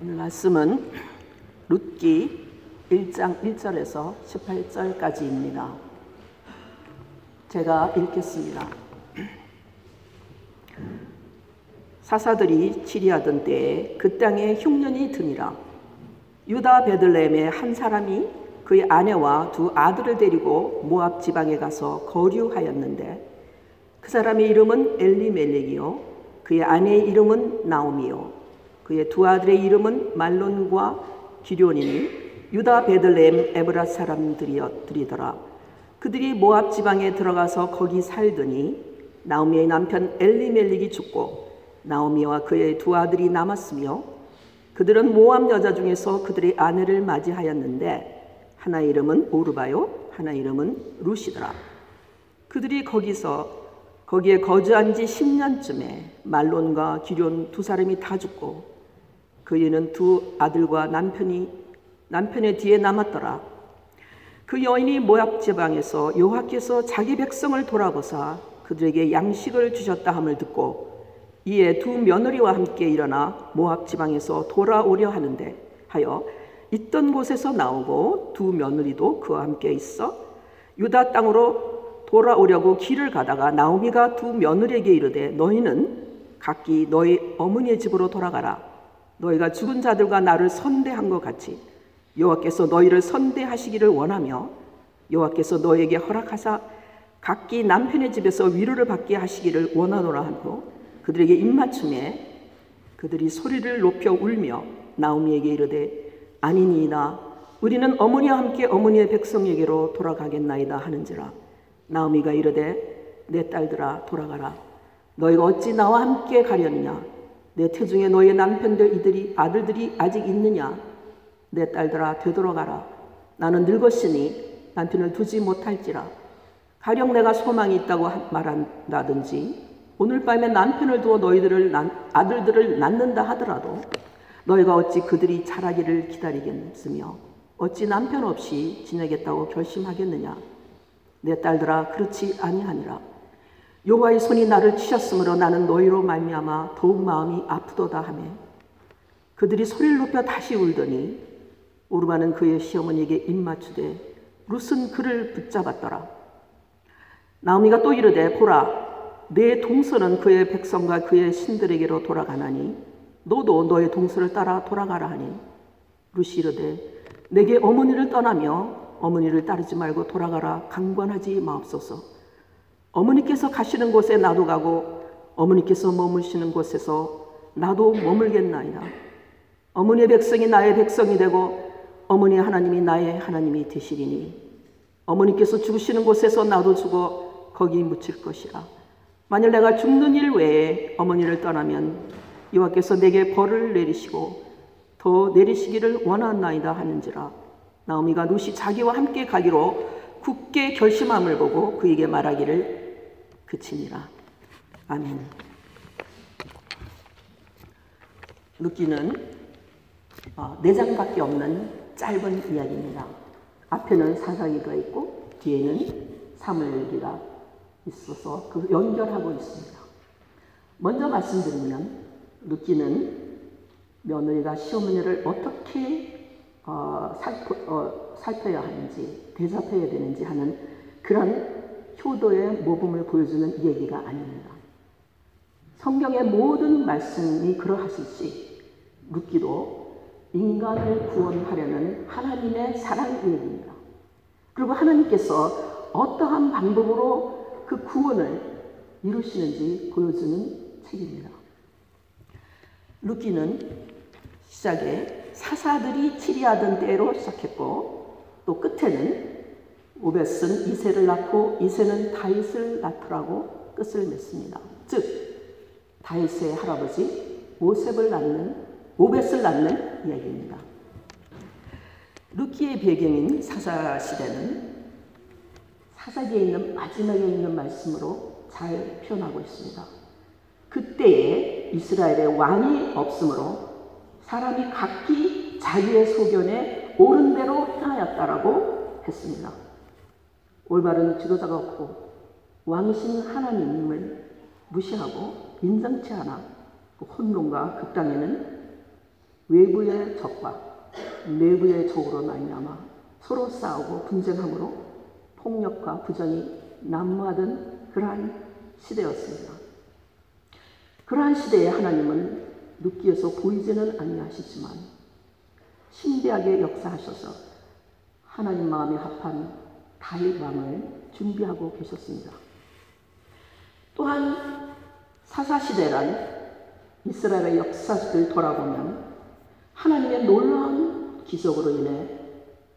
오늘 말씀은 룻기 1장 1절에서 18절까지입니다. 제가 읽겠습니다. 사사들이 치리하던 때에 그 땅에 흉년이 드니라. 유다 베들레헴의 한 사람이 그의 아내와 두 아들을 데리고 모압 지방에 가서 거류하였는데 그 사람의 이름은 엘리멜렉이요 그의 아내의 이름은 나오미요 그의 두 아들의 이름은 말론과 기료니니 유다 베들레헴 에브라 사람들이더라. 그들이 모압 지방에 들어가서 거기 살더니 나오미의 남편 엘리멜릭이 죽고 나오미와 그의 두 아들이 남았으며 그들은 모압 여자 중에서 그들의 아내를 맞이하였는데 하나 이름은 오르바요 하나 이름은 루시더라. 그들이 거기서 거기에 거주한 지 10년쯤에 말론과 기련 두 사람이 다 죽고 그이는 두 아들과 남편이 남편의 뒤에 남았더라. 그 여인이 모압 지방에서 여호와께서 자기 백성을 돌아보사 그들에게 양식을 주셨다 함을 듣고 이에 두 며느리와 함께 일어나 모압 지방에서 돌아오려 하는데 하여 있던 곳에서 나오고 두 며느리도 그와 함께 있어 유다 땅으로 돌아오려고 길을 가다가 나오미가 두 며느리에게 이르되 너희는 각기 너희 어머니의 집으로 돌아가라 너희가 죽은 자들과 나를 선대한 것 같이 여호와께서 너희를 선대하시기를 원하며 여호와께서 너에게 허락하사 각기 남편의 집에서 위로를 받게 하시기를 원하노라 하고 그들에게 입맞춤에 그들이 소리를 높여 울며 나오미에게 이르되 아니니이다 우리는 어머니와 함께 어머니의 백성에게로 돌아가겠나이다 하는지라. 나오미가 이르되 내 딸들아 돌아가라. 너희가 어찌 나와 함께 가려느냐 내 태중에 너의 남편들 이들이 아들들이 아직 있느냐? 내 딸들아 되돌아가라. 나는 늙었으니 남편을 두지 못할지라. 가령 내가 소망이 있다고 말한다든지 오늘 밤에 남편을 두어 너희들을 아들들을 낳는다 하더라도 너희가 어찌 그들이 자라기를 기다리겠으며 어찌 남편 없이 지내겠다고 결심하겠느냐? 내 딸들아 그렇지 아니하니라. 여호와의 손이 나를 치셨으므로 나는 너희로 말미암아 더욱 마음이 아프도다 하매 그들이 소리를 높여 다시 울더니 오르바는 그의 시어머니에게 입맞추되 룻은 그를 붙잡았더라. 나오미가 또 이르되 보라 내 동서는 그의 백성과 그의 신들에게로 돌아가나니 너도 너의 동서를 따라 돌아가라 하니 룻이 이르되 내게 어머니를 떠나며 어머니를 따르지 말고 돌아가라 강권하지 마옵소서. 어머니께서 가시는 곳에 나도 가고 어머니께서 머무시는 곳에서 나도 머물겠나이다. 어머니의 백성이 나의 백성이 되고 어머니 하나님이 나의 하나님이 되시리니 어머니께서 죽으시는 곳에서 나도 죽어 거기 묻힐 것이라. 만일 내가 죽는 일 외에 어머니를 떠나면 여호와께서 내게 벌을 내리시고 더 내리시기를 원하나이다 하는지라. 나오미가 루시 자기와 함께 가기로 굳게 결심함을 보고 그에게 말하기를 그치니라. 아멘. 룻기는 어, 네 장밖에 없는 짧은 이야기입니다. 앞에는 사사기가 있고 뒤에는 사무엘기가 있어서 그 연결하고 있습니다. 먼저 말씀드리면 룻기는 며느리가 시어머니를 어떻게 어, 살포, 어, 살펴야 하는지 대접해야 되는지 하는 그런 효도의 모범을 보여주는 얘기가 아닙니다. 성경의 모든 말씀이 그러하실지 묻기도 인간을 구원하려는 하나님의 사랑 얘기입니다. 그리고 하나님께서 어떠한 방법으로 그 구원을 이루시는지 보여주는 책입니다. 루키는 시작에 사사들이 치리하던 때로 시작했고 또 끝에는 오벳은 이세를 낳고 이세는 다윗을 낳더라고 끝을 맺습니다. 즉 다윗의 할아버지 오셉을 낳는 오벳을 낳는 이야기입니다. 루키의 배경인 사사 시대는 사사기에 있는 마지막에 있는 말씀으로 잘 표현하고 있습니다. 그때에 이스라엘의 왕이 없으므로 사람이 각기 자기의 소견에 옳은 대로 행하였다라고 했습니다. 올바른 지도자가 없고 왕이신 하나님을 무시하고 인정치 않아 그 혼돈과 그 땅에는 외부의 적과 내부의 적으로 말미암아 서로 싸우고 분쟁함으로 폭력과 부정이 난무하던 그러한 시대였습니다. 그러한 시대에 하나님은 눕기에서 보이지는 아니하시지만 신비하게 역사하셔서 하나님 마음에 합한 왕을 준비하고 계셨습니다. 또한 사사시대란 이스라엘의 역사를 돌아보면 하나님의 놀라운 기적으로 인해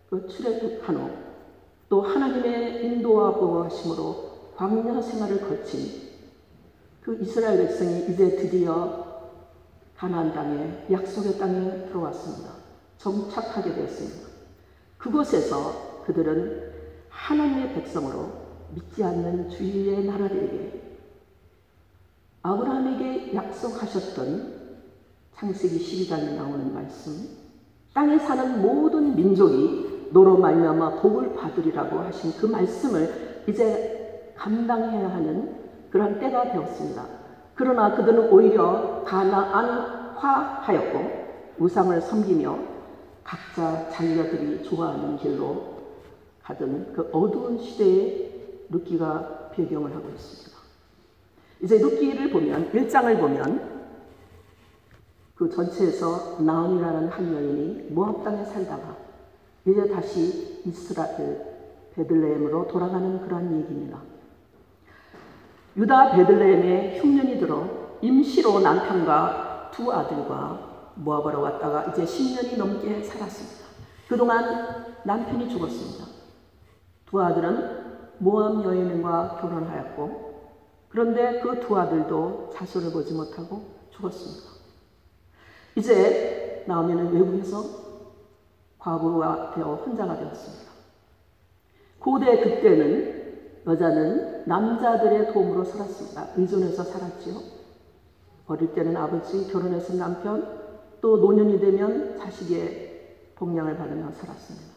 그 출애굽한 후 또 하나님의 인도와 보호하심으로 광야 생활을 거친 그 이스라엘 백성이 이제 드디어 가나안 땅에 약속의 땅에 들어왔습니다. 정착하게 되었습니다. 그곳에서 그들은 하나님의 백성으로 믿지 않는 주위의 나라들에게 아브라함에게 약속하셨던 창세기 12장에 나오는 말씀 땅에 사는 모든 민족이 너로 말미암아 복을 받으리라고 하신 그 말씀을 이제 감당해야 하는 그런 때가 되었습니다. 그러나 그들은 오히려 가나안화하였고 우상을 섬기며 각자 자기가들이 좋아하는 길로 가던 그 어두운 시대에 루키가 배경을 하고 있습니다. 이제 루키를 보면 1장을 보면 그 전체에서 나온이라는 한 여인이 모압 땅에 살다가 이제 다시 이스라엘 베들레헴으로 돌아가는 그러한 얘기입니다. 유다 베들레헴에 흉년이 들어 임시로 남편과 두 아들과 모압으로 왔다가 이제 10년이 넘게 살았습니다. 그동안 남편이 죽었습니다. 두 아들은 모압 여인과 결혼하였고 그런데 그 두 아들도 자손을 보지 못하고 죽었습니다. 이제 나오면은 외국에서 과부가 되어 혼자가 되었습니다. 고대 그때는 여자는 남자들의 도움으로 살았습니다. 의존해서 살았지요. 어릴 때는 아버지, 결혼해서 남편, 또 노년이 되면 자식의 복양을 받으며 살았습니다.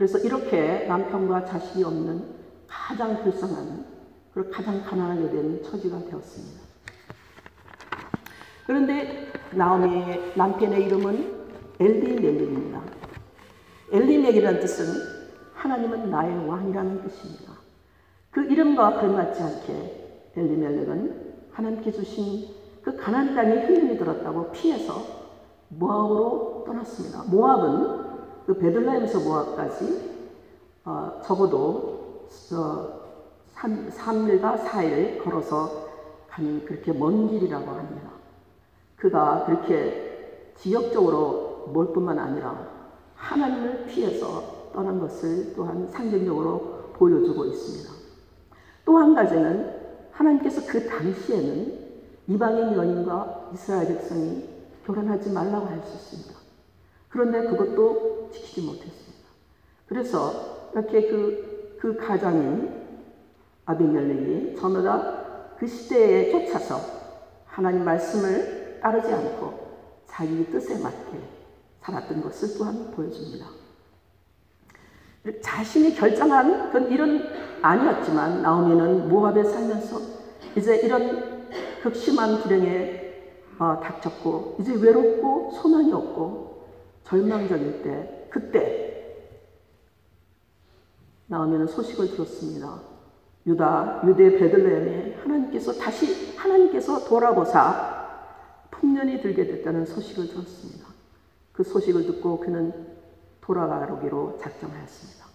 그래서 이렇게 남편과 자식이 없는 가장 불쌍한 그리고 가장 가난하게 된 처지가 되었습니다. 그런데 나오미의 남편의 이름은 엘리멜렉입니다. 엘리멜렉이라는 뜻은 하나님은 나의 왕이라는 뜻입니다. 그 이름과 걸맞지 않게 엘리멜렉은 하나님께 주신 그 가난 땅에 흉년이 들었다고 피해서 모압으로 떠났습니다. 모압은 그 베들레헴에서 모압까지 어, 적어도 어, 3, 3일과 4일 걸어서 가는 그렇게 먼 길이라고 합니다. 그가 그렇게 지역적으로 멀 뿐만 아니라 하나님을 피해서 떠난 것을 또한 상징적으로 보여주고 있습니다. 또 한 가지는 하나님께서 그 당시에는 이방인 여인과 이스라엘 백성이 결혼하지 말라고 하셨습니다. 그런데 그것도 지키지 못했습니다. 그래서 이렇게 그, 그 가장인 아비멜렉이 저마다 그 시대에 쫓아서 하나님 말씀을 따르지 않고 자기 뜻에 맞게 살았던 것을 또한 보여줍니다. 자신이 결정한 그런 일은 아니었지만 나오미는 모압에 살면서 이제 이런 극심한 불행에 어, 닥쳤고 이제 외롭고 소망이 없고 절망적일 때 그때 나오미는 소식을 들었습니다. 유다 유대 베들레헴에 하나님께서 다시 하나님께서 돌아보사 풍년이 들게 됐다는 소식을 들었습니다. 그 소식을 듣고 그는 돌아가기로 작정하였습니다.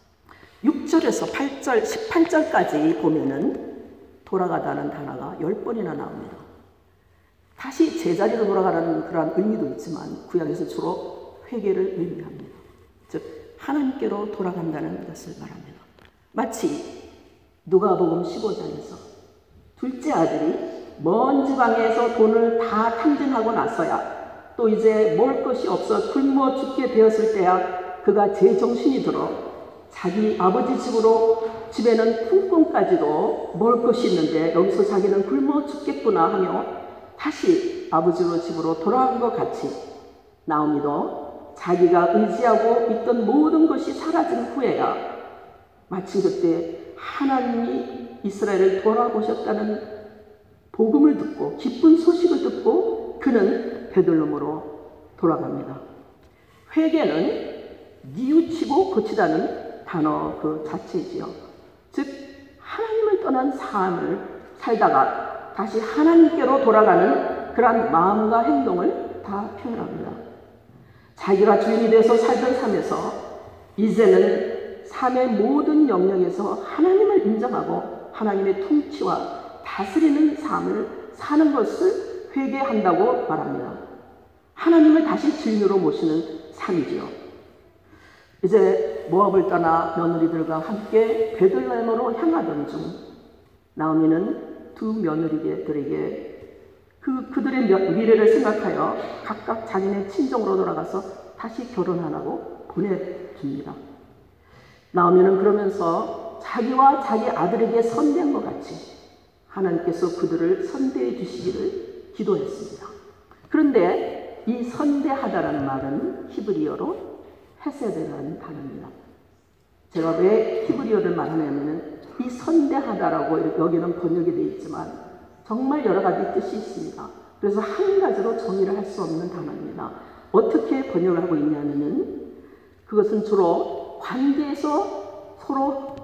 6절에서 8절, 18절까지 보면은 돌아가다는 단어가 10번이나 나옵니다. 다시 제자리로 돌아가라는 그러한 의미도 있지만 구약에서 주로 회개를 의미합니다. 즉 하나님께로 돌아간다는 것을 말합니다. 마치 누가복음 15장에서 둘째 아들이 먼 지방에서 돈을 다 탕진하고 나서야 또 이제 먹을 것이 없어 굶어 죽게 되었을 때야 그가 제정신이 들어 자기 아버지 집으로 집에는 품꾼까지도 먹을 것이 있는데 여기서 자기는 굶어 죽겠구나 하며 다시 아버지로 집으로 돌아간 것 같이 나오미도 자기가 의지하고 있던 모든 것이 사라진 후에야 마침 그때 하나님이 이스라엘을 돌아보셨다는 복음을 듣고 기쁜 소식을 듣고 그는 베들름으로 돌아갑니다. 회개는 뉘우치고 고치다는 단어 그 자체지요. 즉 하나님을 떠난 삶을 살다가 다시 하나님께로 돌아가는 그러한 마음과 행동을 다 표현합니다. 자기가 주인이 되어서 살던 삶에서 이제는 삶의 모든 영역에서 하나님을 인정하고 하나님의 통치와 다스리는 삶을 사는 것을 회개한다고 말합니다. 하나님을 다시 주인으로 모시는 삶이지요. 이제 모압을 떠나 며느리들과 함께 베들레헴으로 향하던 중 나오미는 두 며느리들에게 그 그들의 미래를 생각하여 각각 자기네 친정으로 돌아가서 다시 결혼하라고 보내줍니다. 나오미는 그러면서 자기와 자기 아들에게 선대한 것 같이 하나님께서 그들을 선대해 주시기를 기도했습니다. 그런데 이 선대하다라는 말은 히브리어로 헤세드라는 단어입니다. 제가 왜 히브리어를 말하냐면은 이 선대하다라고 여기는 번역이 되어 있지만 정말 여러 가지 뜻이 있습니다. 그래서 한 가지로 정의를 할 수 없는 단어입니다. 어떻게 번역을 하고 있냐면은 그것은 주로 관계에서 서로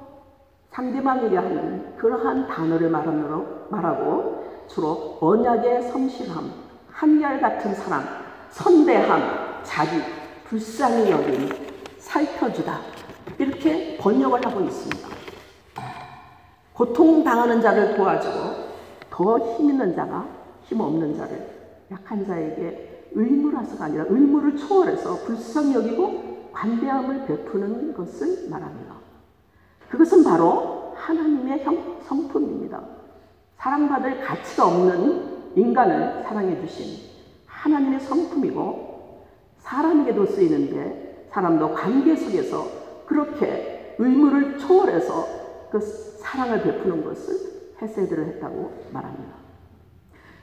상대방에게 하는 그러한 단어를 말하므로 말하고 주로 언약의 성실함, 한결같은 사랑, 선대함, 자기, 불쌍히 여김, 살펴주다. 이렇게 번역을 하고 있습니다. 고통당하는 자를 도와주고 더 힘 있는 자가 힘 없는 자를 약한 자에게 의무라서가 아니라 의무를 초월해서 불쌍히 여기고 관대함을 베푸는 것을 말합니다. 그것은 바로 하나님의 성품입니다. 사랑받을 가치가 없는 인간을 사랑해 주신 하나님의 성품이고 사람에게도 쓰이는데 사람도 관계 속에서 그렇게 의무를 초월해서 그 사랑을 베푸는 것을 헤세드를 했다고 말합니다.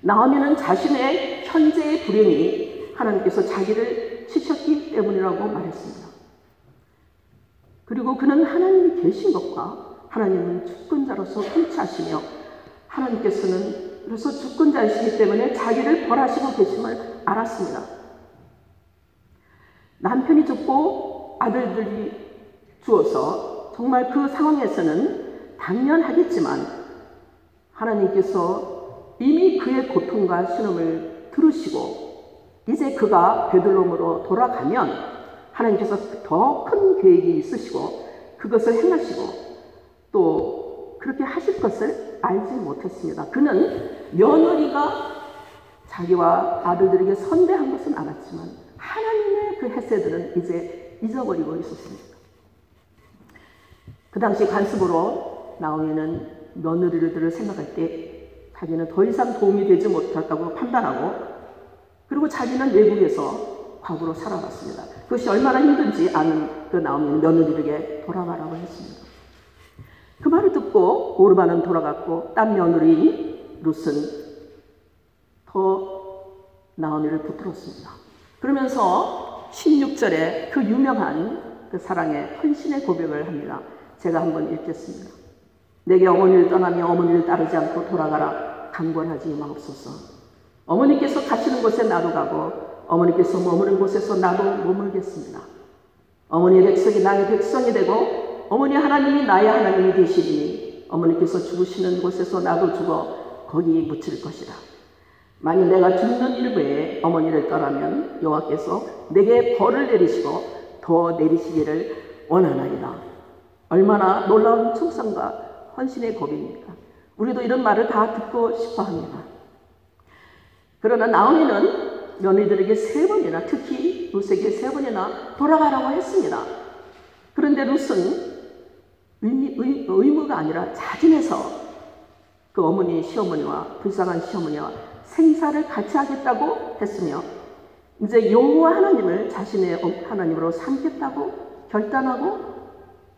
나오미는 자신의 현재의 불행이 하나님께서 자기를 치셨기 때문이라고 말했습니다. 그리고 그는 하나님이 계신 것과 하나님은 주권자로서 통치하시며 하나님께서는 그래서 주권자이시기 때문에 자기를 벌하시고 계심을 알았습니다. 남편이 죽고 아들들이 주어서 정말 그 상황에서는 당연하겠지만 하나님께서 이미 그의 고통과 신음을 들으시고 이제 그가 베들롬으로 돌아가면 하나님께서 더 큰 계획이 있으시고 그것을 행하시고 또 그렇게 하실 것을 알지 못했습니다. 그는 며느리가 자기와 아들들에게 선대한 것은 알았지만 하나님의 그 헤세들은 이제 잊어버리고 있었습니다. 그 당시 관습으로 나오미는 며느리들을 생각할 때 자기는 더 이상 도움이 되지 못했다고 판단하고 그리고 자기는 외국에서 과부로 살아갔습니다. 그것이 얼마나 힘든지 아는 그 나오미는 며느리에게 돌아가라고 했습니다. 그 말을 듣고 오르바는 돌아갔고 딴 며느리 룻은 더 나오미를 붙들었습니다. 그러면서 16절에 그 유명한 그 사랑의 헌신의 고백을 합니다. 제가 한번 읽겠습니다. 내게 어머니를 떠나며 어머니를 따르지 않고 돌아가라 강권하지 마옵소서. 어머니께서 가시는 곳에 나도 가고 어머니께서 머무는 곳에서 나도 머물겠습니다. 어머니의 백성이 나의 백성이 되고 어머니 하나님이 나의 하나님이 되시리니 어머니께서 죽으시는 곳에서 나도 죽어 거기 묻힐 것이다. 만일 내가 죽는 일부에 어머니를 떠나면 여호와께서 내게 벌을 내리시고 더 내리시기를 원하나이다. 얼마나 놀라운 충성과 헌신의 고백입니까? 우리도 이런 말을 다 듣고 싶어 합니다. 그러나 나오미는 며느리들에게 세 번이나 특히 룻에게 세 번이나 돌아가라고 했습니다. 그런데 룻은 의미, 의, 의무가 아니라 자진해서 그 어머니 시어머니와 불쌍한 시어머니와 생사를 같이 하겠다고 했으며 이제 여호와 하나님을 자신의 하나님으로 삼겠다고 결단하고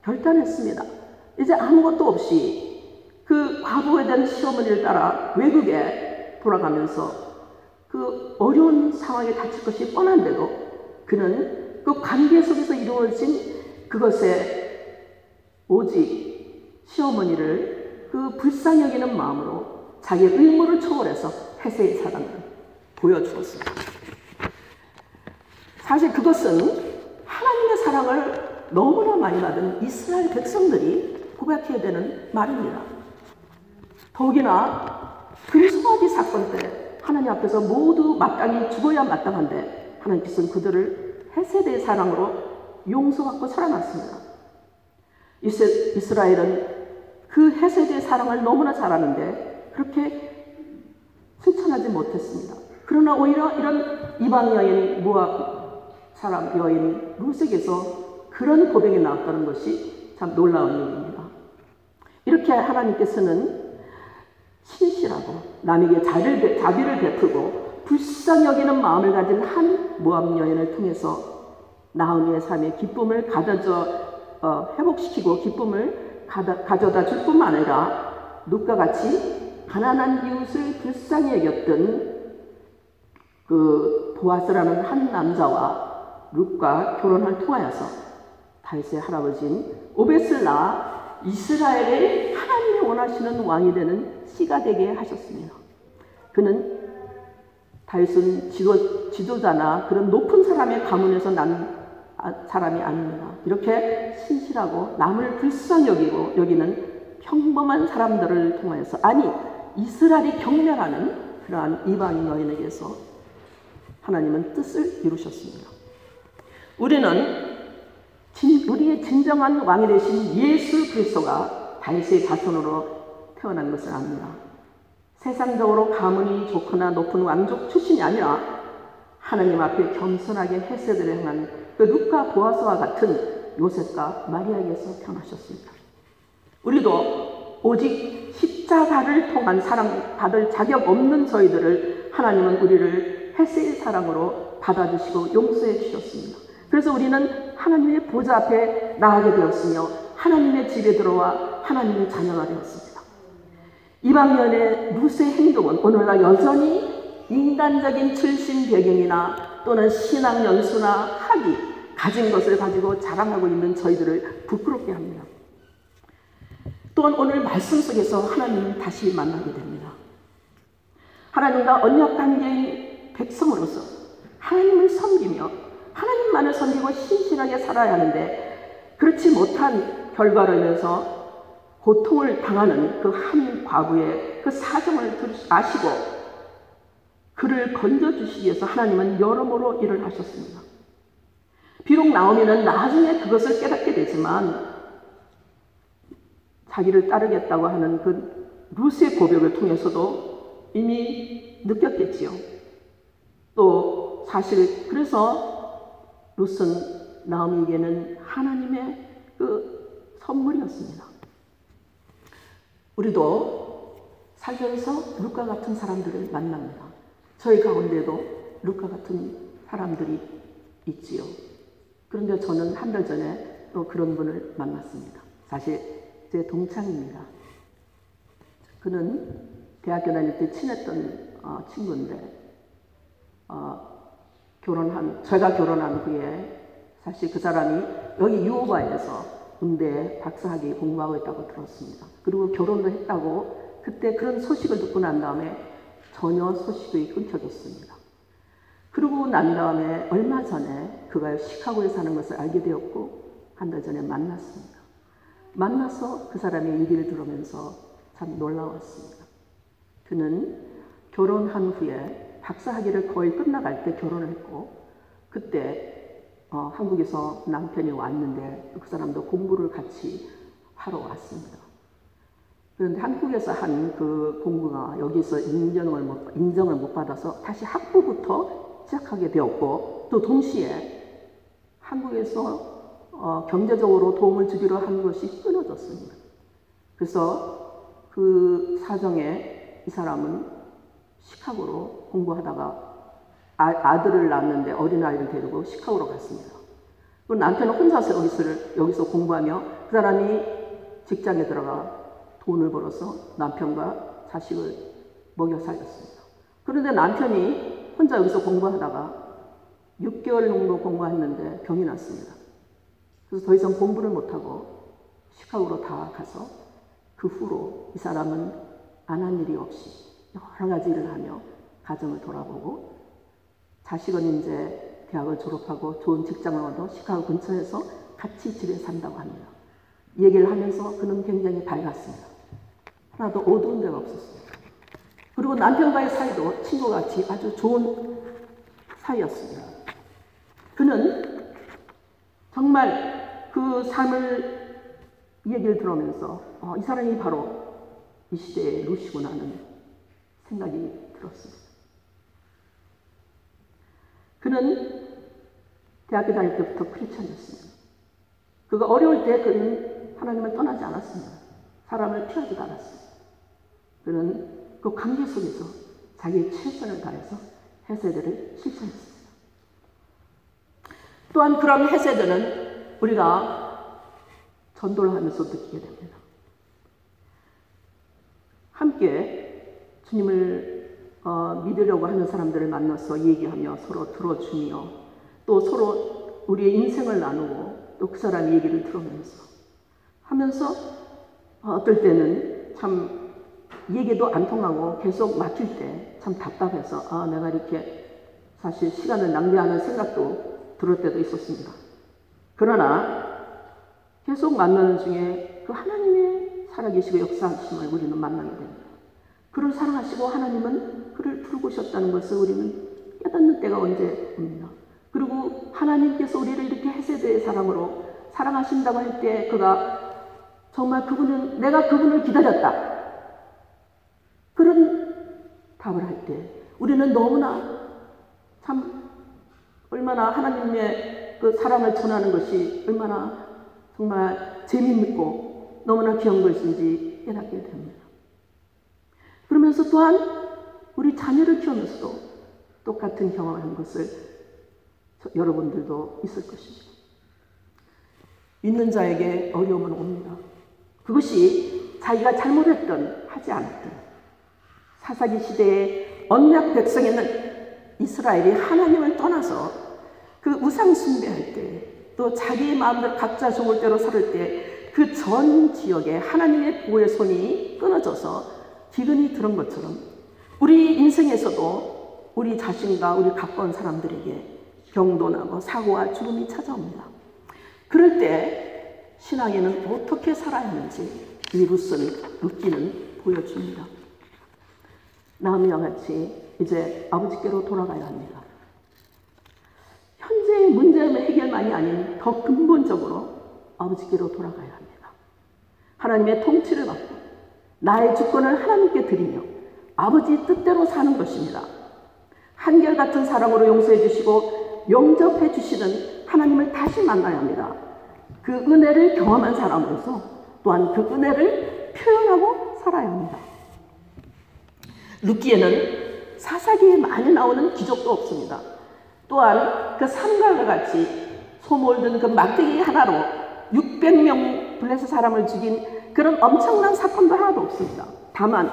결단했습니다. 이제 아무것도 없이 그 과부에 대한 시어머니를 따라 외국에 돌아가면서 그 어려운 상황에 닥칠 것이 뻔한데도 그는 그 관계 속에서 이루어진 그것에 오직 시어머니를 그 불쌍히 여기는 마음으로 자기의 의무를 초월해서 폐쇄의 사랑을 보여주었습니다. 사실 그것은 하나님의 사랑을 너무나 많이 받은 이스라엘 백성들이 고백해야 되는 말입니다. 더욱이나 금송아지 사건 때 하나님 앞에서 모두 마땅히 죽어야 마땅한데 하나님께서는 그들을 헤세대의 사랑으로 용서받고 살아났습니다. 이스라엘은 그 헤세대의 사랑을 너무나 잘하는데 그렇게 실천하지 못했습니다. 그러나 오히려 이런 이방 여인 모압 사람 여인 루색에서 그런 고백이 나왔다는 것이 참 놀라운 일입니다. 이렇게 하나님께서는 신실하고 남에게 자비를, 자비를 베풀고 불쌍히 여기는 마음을 가진 한 모압 여인을 통해서 나음의 삶의 기쁨을 가져져 어, 회복시키고 기쁨을 가져다 줄 뿐만 아니라 눕과 같이 가난한 이웃을 불쌍히 여겼던 그 보아스라는 한 남자와 룩과 결혼을 통하여서 다윗의 할아버지인 낳아 이스라엘의 하나님이 원하시는 왕이 되는 씨가 되게 하셨습니다. 그는 다윗은 지도, 지도자나 그런 높은 사람의 가문에서 난 사람이 아닙니다. 이렇게 신실하고 남을 불쌍히 여기고 여기는 평범한 사람들을 통하여서 아니 이스라엘이 경멸하는 그러한 이방인 여인에게서 하나님은 뜻을 이루셨습니다. 우리는 진, 우리의 진정한 왕이 되신 예수 그리스도가 다윗의 자손으로 태어난 것을 압니다. 세상적으로 가문이 좋거나 높은 왕족 출신이 아니라 하나님 앞에 겸손하게 헤세드를 행한 그 루카 보아스와 같은 요셉과 마리아에게서 태어나셨습니다. 우리도 오직 십자가를 통한 사랑 받을 자격 없는 저희들을 하나님은 우리를 헬스의 사랑으로 받아주시고 용서해 주셨습니다. 그래서 우리는 하나님의 보좌 앞에 나가게 되었으며 하나님의 집에 들어와 하나님의 자녀가 되었습니다. 이방면의 루스의 행동은 오늘날 여전히 인간적인 출신 배경이나 또는 신앙 연수나 학이 가진 것을 가지고 자랑하고 있는 저희들을 부끄럽게 합니다. 또한 오늘 말씀 속에서 하나님을 다시 만나게 됩니다. 하나님과 언약 관계인 백성으로서 하나님을 섬기며 하나님만을 섬기고 신실하게 살아야 하는데 그렇지 못한 결과로 인해서 고통을 당하는 그 한 과부의 그 사정을 아시고 그를 건져주시기 위해서 하나님은 여러모로 일을 하셨습니다. 비록 나오미는 나중에 그것을 깨닫게 되지만 자기를 따르겠다고 하는 그 루스의 고백을 통해서도 이미 느꼈겠지요. 또 사실 그래서 룻은 나오미에게는 하나님의 그 선물이었습니다. 우리도 살면서 룻과 같은 사람들을 만납니다. 저희 가운데도 룻과 같은 사람들이 있지요. 그런데 저는 한 달 전에 또 그런 분을 만났습니다. 사실 제 동창입니다. 그는 대학교 다닐 때 친했던 어, 친구인데 어, 결혼한 제가 결혼한 후에 사실 그 사람이 여기 유오바에서 군대 박사학위 공부하고 있다고 들었습니다. 그리고 결혼도 했다고 그때 그런 소식을 듣고 난 다음에 전혀 소식이 끊겨졌습니다. 그러고 난 다음에 얼마 전에 그가 시카고에 사는 것을 알게 되었고 한 달 전에 만났습니다. 만나서 그 사람의 얘기를 들으면서 참 놀라웠습니다. 그는 결혼한 후에 박사학위를 거의 끝나갈 때 결혼을 했고 그때 어, 한국에서 남편이 왔는데 그 사람도 공부를 같이 하러 왔습니다. 그런데 한국에서 한 그 공부가 여기서 인정을 못, 인정을 못 받아서 다시 학부부터 시작하게 되었고 또 동시에 한국에서 어, 경제적으로 도움을 주기로 한 것이 끊어졌습니다. 그래서 그 사정에 이 사람은 시카고로 공부하다가 아, 들을 낳았는데 어린아이를 데리고 시카고로 갔습니다. 그 남편은 혼자서 여기서, 여기서 공부하며 그 사람이 직장에 들어가 돈을 벌어서 남편과 자식을 먹여 살렸습니다. 그런데 남편이 혼자 여기서 공부하다가 6개월 정도 공부했는데 병이 났습니다. 그래서 더 이상 공부를 못하고 시카고로 다 가서 그 후로 이 사람은 안 한 일이 없이 여러 가지 일을 하며 가정을 돌아보고 자식은 이제 대학을 졸업하고 좋은 직장을 얻어 시카고 근처에서 같이 집에 산다고 합니다. 얘기를 하면서 그는 굉장히 밝았습니다. 하나도 어두운 데가 없었습니다. 그리고 남편과의 사이도 친구같이 아주 좋은 사이였습니다. 그는 정말 그 삶을 얘기를 들으면서 어, 이 사람이 바로 이 시대의 루시구나 하는 생각이 들었습니다. 그는 대학교 다닐 때부터 크리스천이었습니다. 그가 어려울 때 그는 하나님을 떠나지 않았습니다. 사람을 피하지도 않았습니다. 그는 그 관계 속에서 자기의 최선을 다해서 해세들을 실천했습니다. 또한 그런 해세들은 우리가 전도를 하면서 느끼게 됩니다. 함께 주님을 어, 믿으려고 하는 사람들을 만나서 얘기하며 서로 들어주며 또 서로 우리의 인생을 나누고 또 그 사람 얘기를 들으면서 하면서 어, 어떨 때는 참 얘기도 안 통하고 계속 막힐 때 참 답답해서 아 내가 이렇게 사실 시간을 낭비하는 생각도 들을 때도 있었습니다. 그러나 계속 만나는 중에 그 하나님의 살아계시고 역사하심을 우리는 만나게 됩니다. 그를 사랑하시고 하나님은 그를 부르고셨다는 것을 우리는 깨닫는 때가 언제 옵니다. 그리고 하나님께서 우리를 이렇게 해세대의 사랑으로 사랑하신다고 할 때 그가 정말 그분은 내가 그분을 기다렸다. 그런 답을 할 때 우리는 너무나 참 얼마나 하나님의 그 사랑을 전하는 것이 얼마나 정말 재미있고 너무나 귀한 것인지 깨닫게 됩니다. 그러면서 또한 우리 자녀를 키우면서도 똑같은 경험을 한 것을 여러분들도 있을 것입니다. 믿는 자에게 어려움은 옵니다. 그것이 자기가 잘못했던 하지 않았던 사사기 시대의 언약 백성에는 이스라엘이 하나님을 떠나서 그 우상 숭배할 때 또 자기의 마음대로 각자 좋을 대로 살을 때 그 전 지역에 하나님의 보호의 손이 끊어져서 기근이 들은 것처럼 우리 인생에서도 우리 자신과 우리 가까운 사람들에게 경도나고 사고와 죽음이 찾아옵니다. 그럴 때 신앙에는 어떻게 살아야 하는지 이 루스는 루기는 보여줍니다. 나음이와 같이 이제 아버지께로 돌아가야 합니다. 현재의 문제의 해결만이 아닌 더 근본적으로 아버지께로 돌아가야 합니다. 하나님의 통치를 받고 나의 주권을 하나님께 드리며 아버지 뜻대로 사는 것입니다. 한결같은 사랑으로 용서해 주시고 영접해 주시는 하나님을 다시 만나야 합니다. 그 은혜를 경험한 사람으로서 또한 그 은혜를 표현하고 살아야 합니다. 루키에는 사사기에 많이 나오는 기적도 없습니다. 또한 그 산과 같이 소몰든 그 막대기 하나로 600명 블레스 사람을 죽인 그런 엄청난 사건도 하나도 없습니다. 다만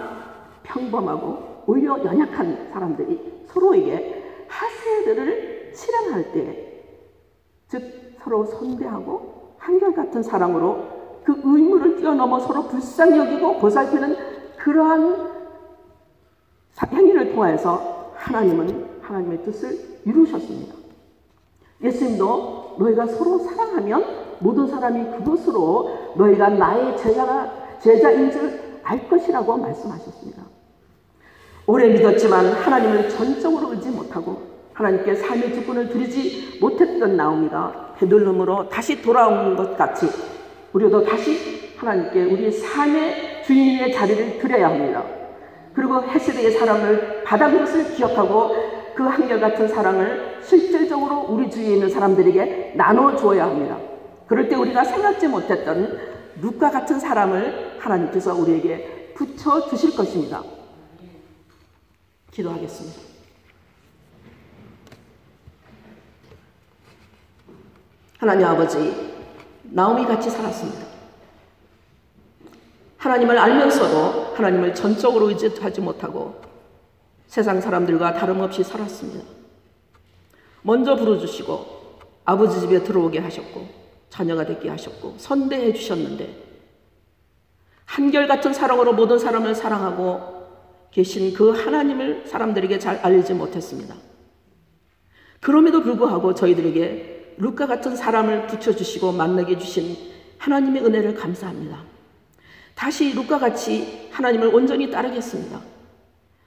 평범하고 오히려 연약한 사람들이 서로에게 하세들을 실행할 때, 즉 서로 선대하고 한결같은 사랑으로 그 의무를 뛰어넘어 서로 불쌍히 여기고 보살피는 그러한 행위를 통해서 하나님은 하나님의 뜻을 이루셨습니다. 예수님도 너희가 서로 사랑하면 모든 사람이 그것으로 너희가 나의 제자가 제자인 줄 알 것이라고 말씀하셨습니다. 오래 믿었지만 하나님을 전적으로 의지 못하고 하나님께 삶의 주권을 드리지 못했던 나오미가 베들름으로 다시 돌아온 것 같이 우리도 다시 하나님께 우리 삶의 주인의 자리를 드려야 합니다. 그리고 헤세드의 사랑을 받은 것을 기억하고 그 한결같은 사랑을 실질적으로 우리 주위에 있는 사람들에게 나눠주어야 합니다. 그럴 때 우리가 생각지 못했던 룩과 같은 사람을 하나님께서 우리에게 붙여 주실 것입니다. 기도하겠습니다. 하나님 아버지, 나오미 같이 살았습니다. 하나님을 알면서도 하나님을 전적으로 의지하지 못하고 세상 사람들과 다름없이 살았습니다. 먼저 부르주시고 아버지 집에 들어오게 하셨고 자녀가 되게 하셨고 선대해 주셨는데 한결같은 사랑으로 모든 사람을 사랑하고 계신 그 하나님을 사람들에게 잘 알리지 못했습니다. 그럼에도 불구하고 저희들에게 루카 같은 사람을 붙여주시고 만나게 해주신 하나님의 은혜를 감사합니다. 다시 루카 같이 하나님을 온전히 따르겠습니다.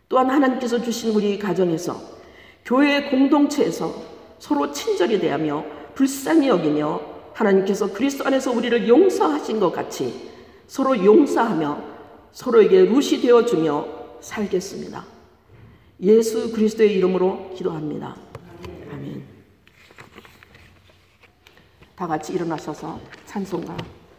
또한 하나님께서 주신 우리 가정에서 교회 공동체에서 서로 친절히 대하며 불쌍히 여기며 하나님께서 그리스도 안에서 우리를 용서하신 것 같이 서로 용서하며 서로에게 룻이 되어 주며 살겠습니다. 예수 그리스도의 이름으로 기도합니다. 아멘. 다 같이 일어나셔서 찬송가